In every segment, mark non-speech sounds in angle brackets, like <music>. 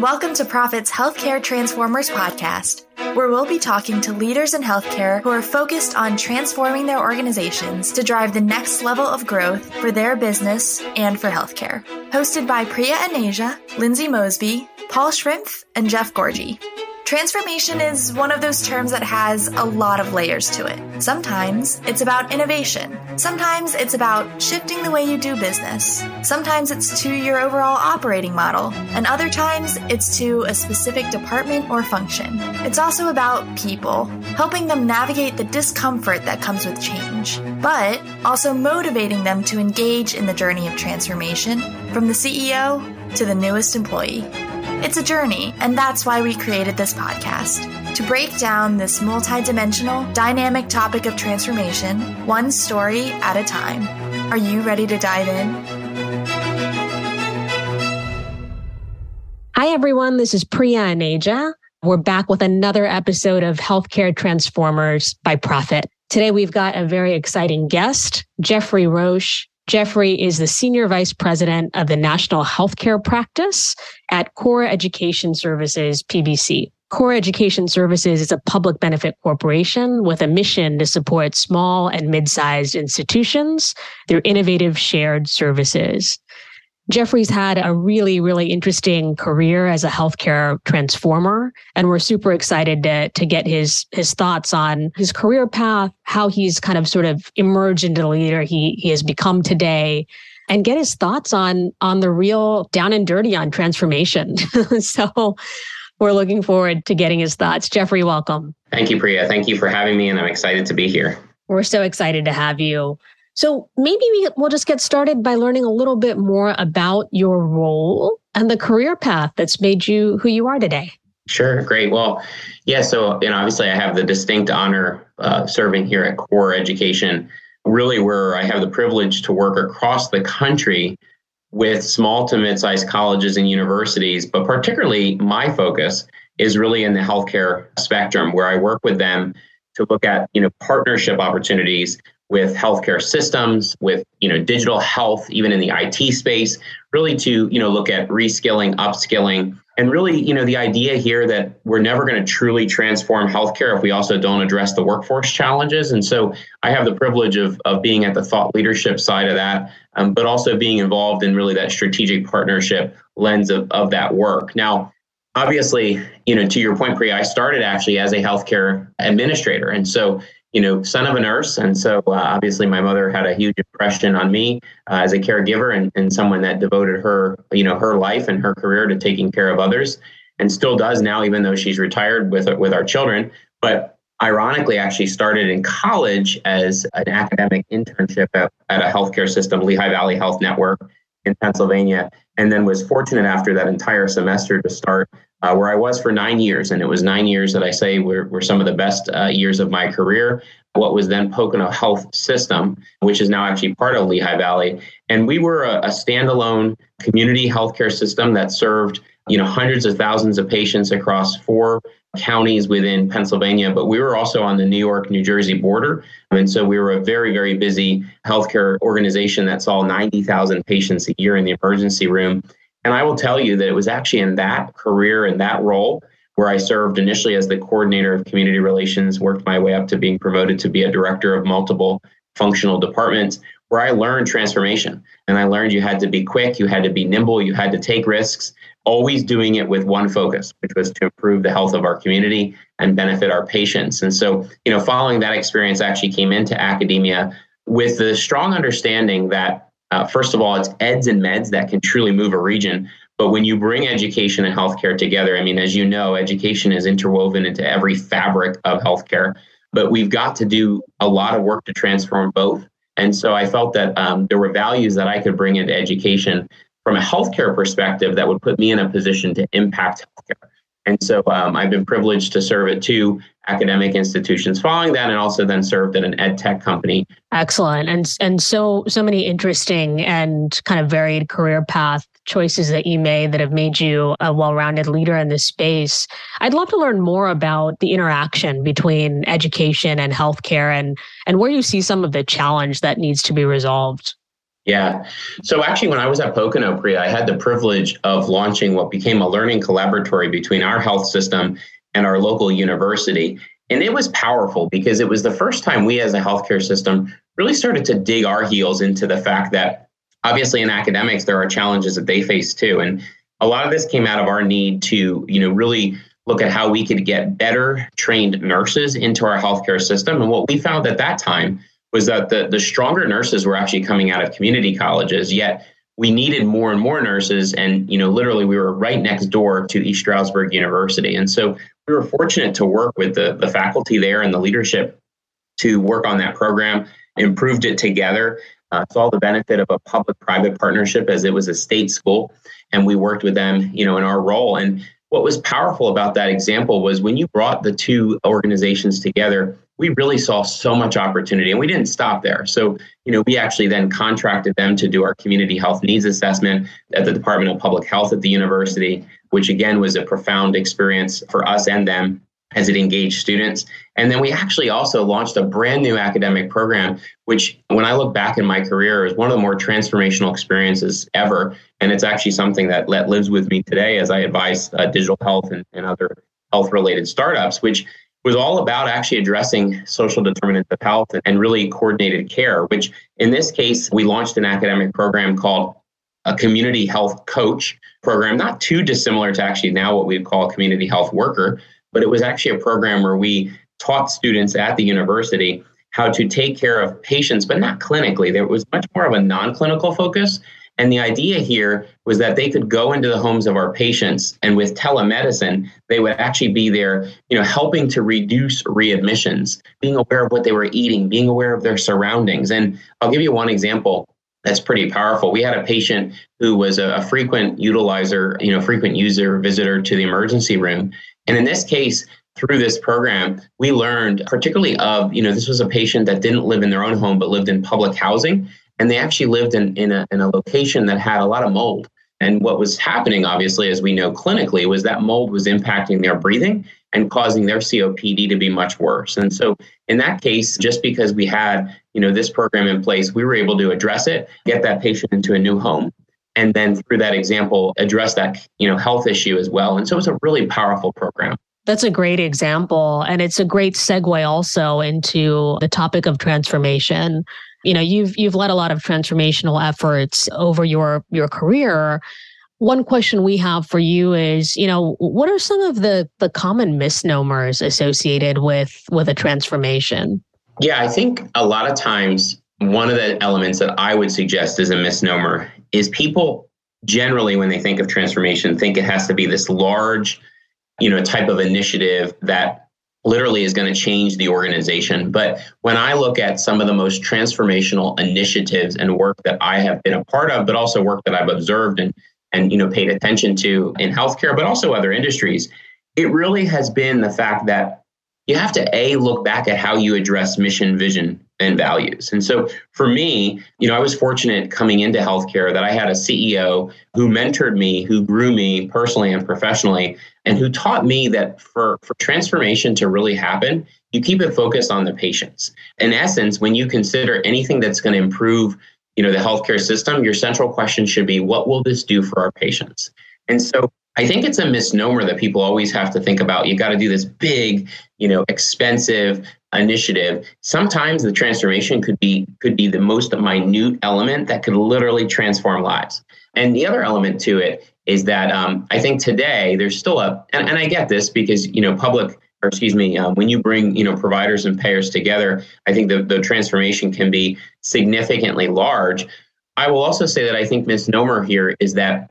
Welcome to Prophet's Healthcare Transformers podcast, where we'll be talking to leaders in healthcare who are focused on transforming their organizations to drive the next level of growth for their business and for healthcare. Hosted by Priya Anasia, Lindsay Mosby, Paul Schrimpf, and Jeff Gorgie. Transformation is one of those terms that has a lot of layers to it. Sometimes it's about innovation. Sometimes it's about shifting the way you do business. Sometimes it's to your overall operating model. And other times it's to a specific department or function. It's also about people, helping them navigate the discomfort that comes with change, but also motivating them to engage in the journey of transformation from the CEO to the newest employee. It's a journey, and that's why we created this podcast to break down this multidimensional, dynamic topic of transformation, one story at a time. Are you ready to dive in? Hi, everyone. This is Priya and Aneja. We're back with another episode of Healthcare Transformers by Prophet. Today, we've got a very exciting guest, Geoffrey Roche. Geoffrey is the Senior Vice President of the National Healthcare Practice at Core Education Services, PBC. Core Education Services is a public benefit corporation with a mission to support small and mid sized institutions through innovative shared services. Geoffrey's had a really, really interesting career as a healthcare transformer, and we're super excited to, to get his his thoughts on his career path, how he's kind of sort of emerged into the leader he he has become today, and get his thoughts on on the real down and dirty on transformation. <laughs> so we're looking forward to getting his thoughts. Geoffrey, welcome. Thank you, Priya. Thank you for having me, and I'm excited to be here. We're so excited to have you. So maybe we, we'll just get started by learning a little bit more about your role and the career path that's made you who you are today. Sure, great. Well, yeah, so you know, obviously, I have the distinct honor uh, serving here at Core Education, really where I have the privilege to work across the country with small to mid-sized colleges and universities, but particularly my focus is really in the healthcare spectrum, where I work with them to look at you know partnership opportunities with healthcare systems, with you know digital health, even in the IT space, really to you know look at reskilling, upskilling, and really you know the idea here that we're never going to truly transform healthcare if we also don't address the workforce challenges. And so I have the privilege of of being at the thought leadership side of that, um, but also being involved in really that strategic partnership lens of of that work. Now obviously, you know, to your point, Priya, I started actually as a healthcare administrator. And so you know, son of a nurse. And so uh, obviously my mother had a huge impression on me uh, as a caregiver and, and someone that devoted her, you know, her life and her career to taking care of others and still does now, even though she's retired with, with our children. But ironically, actually started in college as an academic internship at, at a healthcare system, Lehigh Valley Health Network in Pennsylvania, and then was fortunate after that entire semester to start uh, where I was for nine years. And it was nine years that I say were, were some of the best uh, years of my career. What was then Pocono Health System, which is now actually part of Lehigh Valley. And we were a, a standalone community healthcare system that served you know hundreds of thousands of patients across four counties within Pennsylvania, but we were also on the New York New Jersey border. And so we were a very, very busy healthcare organization that saw 90,000 patients a year in the emergency room. And I will tell you that it was actually in that career and that role where I served initially as the coordinator of community relations, worked my way up to being promoted to be a director of multiple functional departments, where I learned transformation. And I learned you had to be quick, you had to be nimble, you had to take risks, always doing it with one focus, which was to improve the health of our community and benefit our patients. And so, you know, following that experience, I actually came into academia with the strong understanding that uh, first of all, it's eds and meds that can truly move a region. But when you bring education and healthcare together, I mean, as you know, education is interwoven into every fabric of healthcare. But we've got to do a lot of work to transform both. And so I felt that um, there were values that I could bring into education from a healthcare perspective that would put me in a position to impact healthcare. And so um, I've been privileged to serve at two academic institutions following that and also then served at an ed tech company. Excellent. And and so so many interesting and kind of varied career path choices that you made that have made you a well-rounded leader in this space. I'd love to learn more about the interaction between education and healthcare and and where you see some of the challenge that needs to be resolved. Yeah. So actually, when I was at Pocono, Priya, I had the privilege of launching what became a learning collaboratory between our health system and our local university. And it was powerful because it was the first time we as a healthcare system really started to dig our heels into the fact that obviously in academics, there are challenges that they face too. And a lot of this came out of our need to, you know, really look at how we could get better trained nurses into our healthcare system. And what we found at that time was that the, the stronger nurses were actually coming out of community colleges, yet we needed more and more nurses. And, you know, literally we were right next door to East Stroudsburg University. And so we were fortunate to work with the, the faculty there and the leadership to work on that program, improved it together, uh, saw the benefit of a public-private partnership as it was a state school. And we worked with them, you know, in our role. And what was powerful about that example was when you brought the two organizations together, we really saw so much opportunity and we didn't stop there. So, you know, we actually then contracted them to do our community health needs assessment at the Department of Public Health at the university, which again was a profound experience for us and them as it engaged students. And then we actually also launched a brand new academic program, which when I look back in my career is one of the more transformational experiences ever. And it's actually something that, that lives with me today as I advise uh, digital health and, and other health related startups, which was all about actually addressing social determinants of health and really coordinated care, which in this case, we launched an academic program called a community health coach program, not too dissimilar to actually now what we'd call a community health worker, but it was actually a program where we taught students at the university how to take care of patients, but not clinically. There was much more of a non clinical focus. And the idea here was that they could go into the homes of our patients and with telemedicine, they would actually be there, you know, helping to reduce readmissions, being aware of what they were eating, being aware of their surroundings. And I'll give you one example that's pretty powerful. We had a patient who was a, frequent utilizer, you know, frequent user visitor to the emergency room. And in this case, through this program, we learned particularly of, you know, this was a patient that didn't live in their own home, but lived in public housing. And they actually lived in, in, a, in a location that had a lot of mold. And what was happening, obviously, as we know clinically, was that mold was impacting their breathing and causing their COPD to be much worse. And so in that case, just because we had, you know, this program in place, we were able to address it, get that patient into a new home, and then through that example, address that, you know, health issue as well. And so it's a really powerful program. That's a great example. And it's a great segue also into the topic of transformation. You know, you've you've led a lot of transformational efforts over your your career. One question we have for you is, you know, what are some of the the common misnomers associated with with a transformation? Yeah, I think a lot of times one of the elements that I would suggest is a misnomer is people generally when they think of transformation think it has to be this large you know type of initiative that literally is going to change the organization. But when i look at some of the most transformational initiatives and work that i have been a part of but also work that i've observed and and you know paid attention to in healthcare but also other industries it really has been the fact that you have to a look back at how you address mission vision and values. And so for me, you know, I was fortunate coming into healthcare that I had a CEO who mentored me, who grew me personally and professionally, and who taught me that for, for transformation to really happen, you keep it focused on the patients. In essence, when you consider anything that's going to improve, you know, the healthcare system, your central question should be, what will this do for our patients? And so I think it's a misnomer that people always have to think about. You got to do this big, you know, expensive initiative. Sometimes the transformation could be could be the most minute element that could literally transform lives. And the other element to it is that um, I think today there's still a, and, and I get this because you know public or excuse me, um, when you bring you know providers and payers together, I think the, the transformation can be significantly large. I will also say that I think misnomer here is that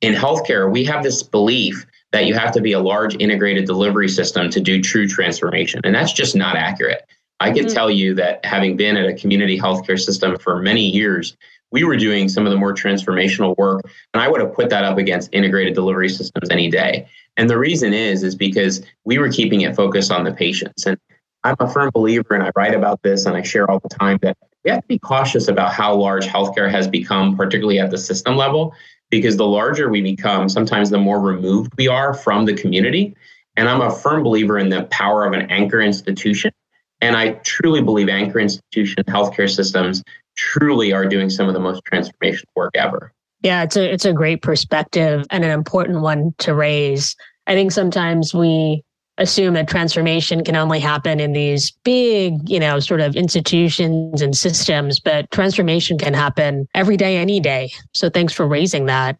in healthcare, we have this belief that you have to be a large integrated delivery system to do true transformation. And that's just not accurate. I can mm-hmm. tell you that having been at a community healthcare system for many years, we were doing some of the more transformational work. And I would have put that up against integrated delivery systems any day. And the reason is, is because we were keeping it focused on the patients. And I'm a firm believer, and I write about this and I share all the time that we have to be cautious about how large healthcare has become, particularly at the system level, because the larger we become, sometimes the more removed we are from the community. And I'm a firm believer in the power of an anchor institution. And I truly believe anchor institution healthcare systems truly are doing some of the most transformational work ever. Yeah, it's a it's a great perspective and an important one to raise. I think sometimes we assume that transformation can only happen in these big, you know, sort of institutions and systems, but transformation can happen every day, any day. So thanks for raising that.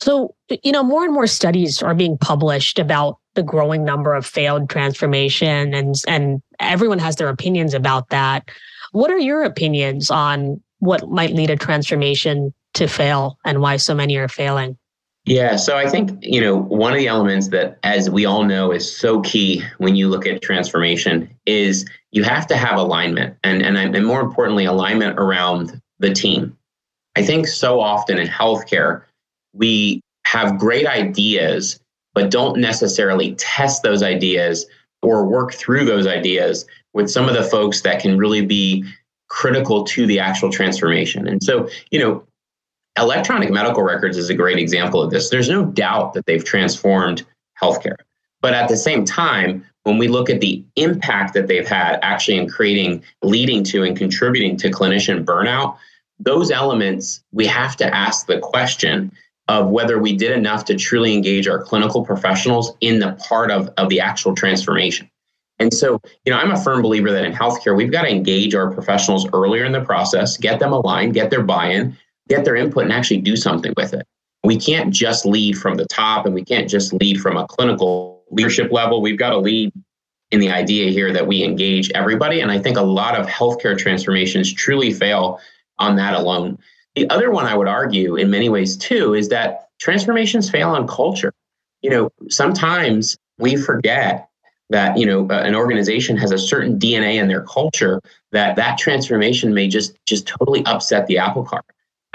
So, you know, more and more studies are being published about the growing number of failed transformation and and everyone has their opinions about that. What are your opinions on what might lead a transformation to fail and why so many are failing? Yeah, so I think, you know, one of the elements that, as we all know, is so key when you look at transformation is you have to have alignment and, and, and more importantly, alignment around the team. I think so often in healthcare, we have great ideas, but don't necessarily test those ideas or work through those ideas with some of the folks that can really be critical to the actual transformation. And so, you know, Electronic medical records is a great example of this. There's no doubt that they've transformed healthcare. But at the same time, when we look at the impact that they've had actually in creating, leading to, and contributing to clinician burnout, those elements, we have to ask the question of whether we did enough to truly engage our clinical professionals in the part of, of the actual transformation. And so, you know, I'm a firm believer that in healthcare, we've got to engage our professionals earlier in the process, get them aligned, get their buy in, get their input and actually do something with it. We can't just lead from the top and we can't just lead from a clinical leadership level. We've got to lead in the idea here that we engage everybody. And I think a lot of healthcare transformations truly fail on that alone. The other one I would argue in many ways too is that transformations fail on culture. You know, sometimes we forget that you know an organization has a certain DNA in their culture that that transformation may just just totally upset the apple cart.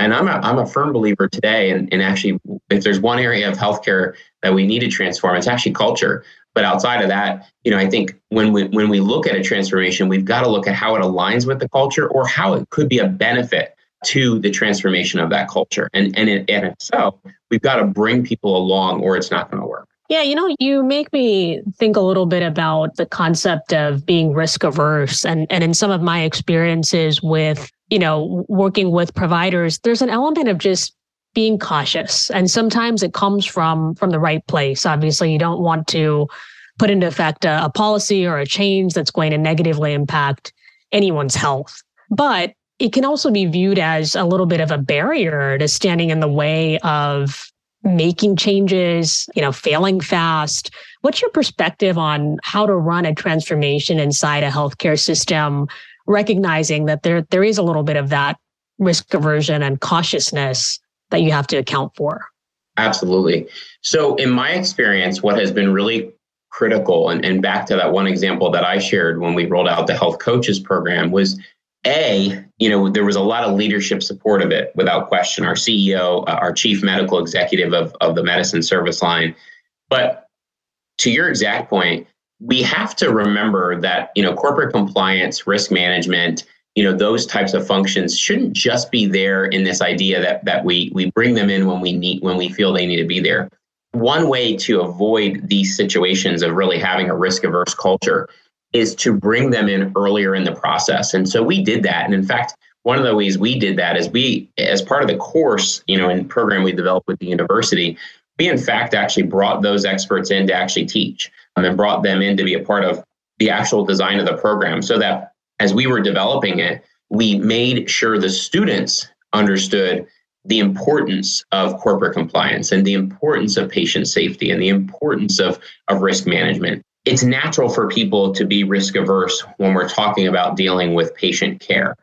And I'm a, I'm a firm believer today, and, and actually, if there's one area of healthcare that we need to transform, it's actually culture. But outside of that, you know, I think when we when we look at a transformation, we've got to look at how it aligns with the culture or how it could be a benefit to the transformation of that culture. And and, it, and if so, we've got to bring people along, or it's not going to work. Yeah, you know, you make me think a little bit about the concept of being risk averse. And, and in some of my experiences with, you know, working with providers, there's an element of just being cautious. And sometimes it comes from from the right place. Obviously, you don't want to put into effect a, a policy or a change that's going to negatively impact anyone's health. But it can also be viewed as a little bit of a barrier to standing in the way of making changes, you know, failing fast. What's your perspective on how to run a transformation inside a healthcare system, recognizing that there there is a little bit of that risk aversion and cautiousness that you have to account for? Absolutely. So in my experience, what has been really critical and, and back to that one example that I shared when we rolled out the health coaches program was a, you know, there was a lot of leadership support of it without question. Our CEO, uh, our chief medical executive of, of the medicine service line. But to your exact point, we have to remember that, you know, corporate compliance, risk management, you know, those types of functions shouldn't just be there in this idea that that we we bring them in when we need when we feel they need to be there. One way to avoid these situations of really having a risk averse culture is to bring them in earlier in the process. And so we did that. And in fact, one of the ways we did that is we, as part of the course, you know, in program we developed with the university, we in fact actually brought those experts in to actually teach um, and brought them in to be a part of the actual design of the program so that as we were developing it, we made sure the students understood the importance of corporate compliance and the importance of patient safety and the importance of, of risk management it's natural for people to be risk averse when we're talking about dealing with patient care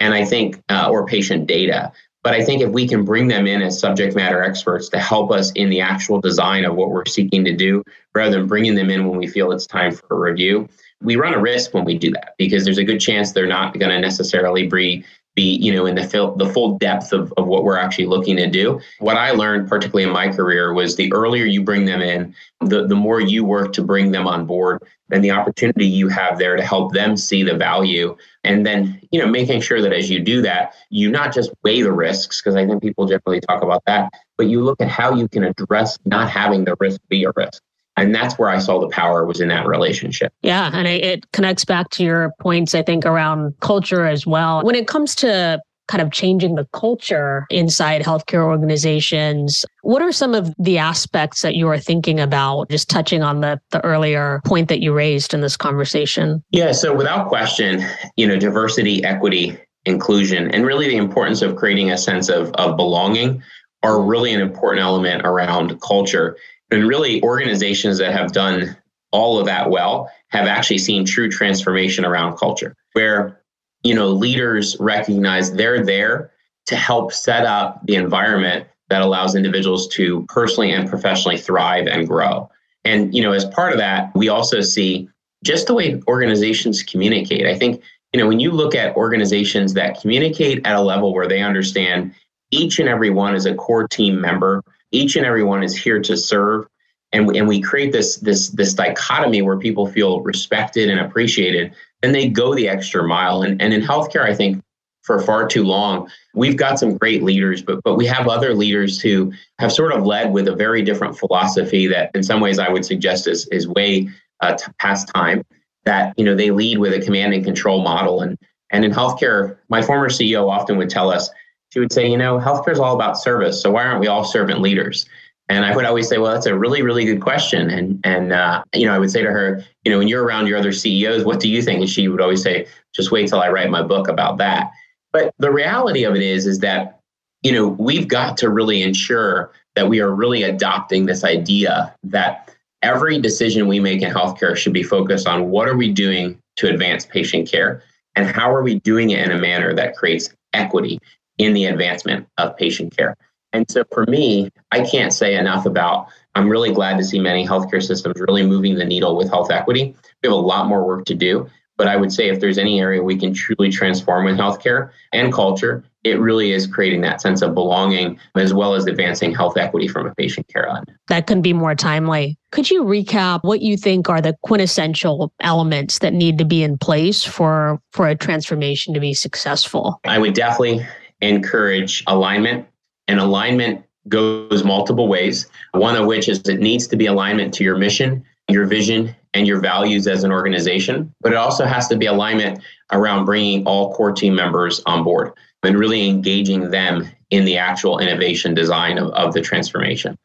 and i think uh, or patient data. But i think if we can bring them in as subject matter experts to help us in the actual design of what we're seeking to do rather than bringing them in when we feel it's time for a review we run a risk when we do that because there's a good chance they're not going to necessarily be be you know in the full, the full depth of, of what we're actually looking to do. What i learned particularly in my career was the earlier you bring them in the, the more you work to bring them on board and the opportunity you have there to help them see the value. And then you know making sure that as you do that you not just weigh the risks because i think people generally talk about that but you look at how you can address not having the risk be a risk and that's where i saw the power was in that relationship yeah and it connects back to your points i think around culture as well when it comes to kind of changing the culture inside healthcare organizations. What are some of the aspects that you are thinking about, just touching on the, the earlier point that you raised in this conversation? Yeah, so without question, you know, diversity, equity, inclusion, and really the importance of creating a sense of, of belonging are really an important element around culture. And really, organizations that have done all of that well have actually seen true transformation around culture, where you know leaders recognize they're there to help set up the environment that allows individuals to personally and professionally thrive and grow. And you know, as part of that, we also see just the way organizations communicate. I think you know when you look at organizations that communicate at a level where they understand each and every one is a core team member. Each and every one is here to serve. And, and we create this, this, this dichotomy where people feel respected and appreciated, and they go the extra mile. And, and in healthcare, I think for far too long, we've got some great leaders, but, but we have other leaders who have sort of led with a very different philosophy that in some ways I would suggest is, is way uh, past time that, you know, they lead with a command and control model. And, and in healthcare, my former CEO often would tell us, she would say, you know, healthcare is all about service. So why aren't we all servant leaders? And I would always say, well, that's a really, really good question. And and uh, you know, I would say to her, you know, when you're around your other CEOs, what do you think? And she would always say, just wait till I write my book about that. But the reality of it is, is that you know, we've got to really ensure that we are really adopting this idea that every decision we make in healthcare should be focused on what are we doing to advance patient care and how are we doing it in a manner that creates equity in the advancement of patient care. And so for me, I can't say enough about I'm really glad to see many healthcare systems really moving the needle with health equity. We have a lot more work to do, but I would say if there's any area we can truly transform with healthcare and culture, it really is creating that sense of belonging as well as advancing health equity from a patient care on. That can be more timely. Could you recap what you think are the quintessential elements that need to be in place for for a transformation to be successful? I would definitely encourage alignment, and alignment goes multiple ways. One of which is it needs to be alignment to your mission, your vision, and your values as an organization. But it also has to be alignment around bringing all core team members on board and really engaging them in the actual innovation design of, of the transformation.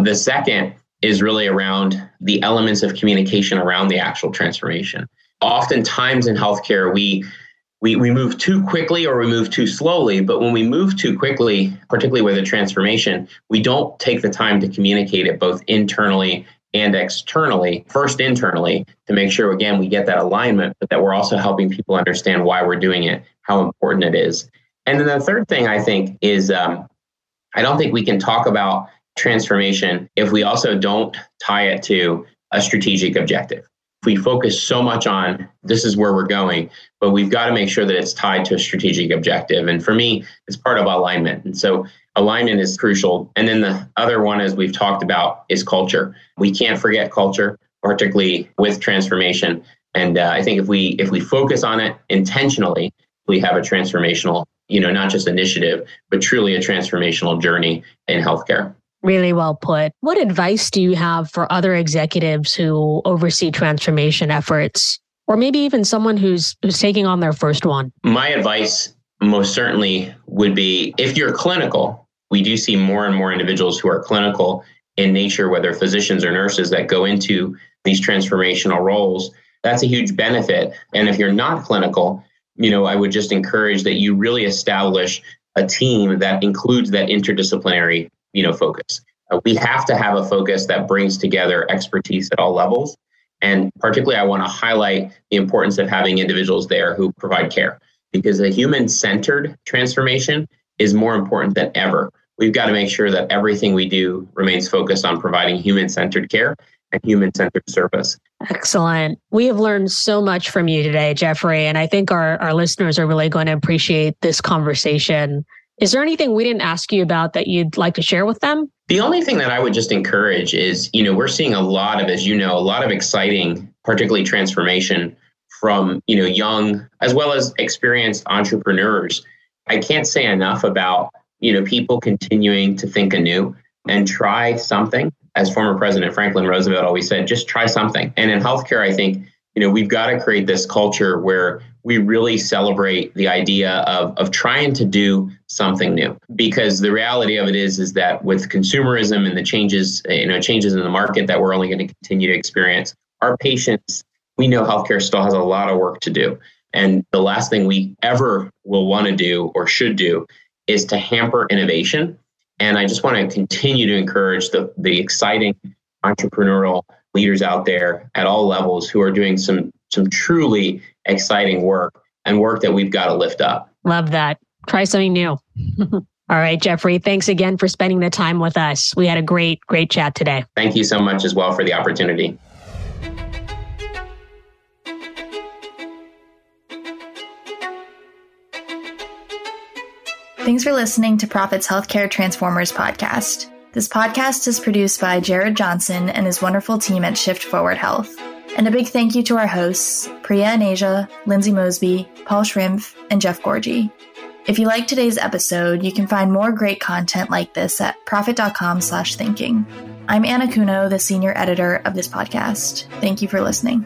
The second is really around the elements of communication around the actual transformation. Oftentimes in healthcare, we we, we move too quickly or we move too slowly. But when we move too quickly, particularly with a transformation, we don't take the time to communicate it both internally and externally. First, internally, to make sure, again, we get that alignment, but that we're also helping people understand why we're doing it, how important it is. And then the third thing I think is um, I don't think we can talk about transformation if we also don't tie it to a strategic objective we focus so much on this is where we're going, but we've got to make sure that it's tied to a strategic objective. And for me, it's part of alignment. And so alignment is crucial. And then the other one, as we've talked about, is culture. We can't forget culture, particularly with transformation. And uh, I think if we if we focus on it intentionally, we have a transformational, you know, not just initiative, but truly a transformational journey in healthcare. Really well put. What advice do you have for other executives who oversee transformation efforts, or maybe even someone who's who's taking on their first one? My advice most certainly would be if you're clinical, we do see more and more individuals who are clinical in nature, whether physicians or nurses that go into these transformational roles. That's a huge benefit. And if you're not clinical, you know, I would just encourage that you really establish a team that includes that interdisciplinary you know focus. Uh, we have to have a focus that brings together expertise at all levels. And particularly, I want to highlight the importance of having individuals there who provide care because a human centered transformation is more important than ever. We've got to make sure that everything we do remains focused on providing human centered care and human centered service. Excellent. We have learned so much from you today, Geoffrey. And I think our, our listeners are really going to appreciate this conversation. Is there anything we didn't ask you about that you'd like to share with them? The only thing that I would just encourage is, you know, we're seeing a lot of, as you know, a lot of exciting, particularly transformation from, you know, young as well as experienced entrepreneurs. I can't say enough about, you know, people continuing to think anew and try something. As former President Franklin Roosevelt always said, just try something. And in healthcare, I think you know, we've got to create this culture where we really celebrate the idea of, of trying to do something new because the reality of it is is that with consumerism and the changes you know changes in the market that we're only going to continue to experience our patients we know healthcare still has a lot of work to do and the last thing we ever will want to do or should do is to hamper innovation and i just want to continue to encourage the, the exciting entrepreneurial leaders out there at all levels who are doing some some truly exciting work and work that we've got to lift up. Love that. Try something new. <laughs> All right, Geoffrey, thanks again for spending the time with us. We had a great, great chat today. Thank you so much as well for the opportunity. Thanks for listening to Prophet's Healthcare Transformers podcast. This podcast is produced by Jared Johnson and his wonderful team at Shift Forward Health. And a big thank you to our hosts, Priya and Asia, Lindsay Mosby, Paul Schrimpf, and Jeff Gorgie. If you like today's episode, you can find more great content like this at prophet.com slash thinking. I'm Anna Kuno, the senior editor of this podcast. Thank you for listening.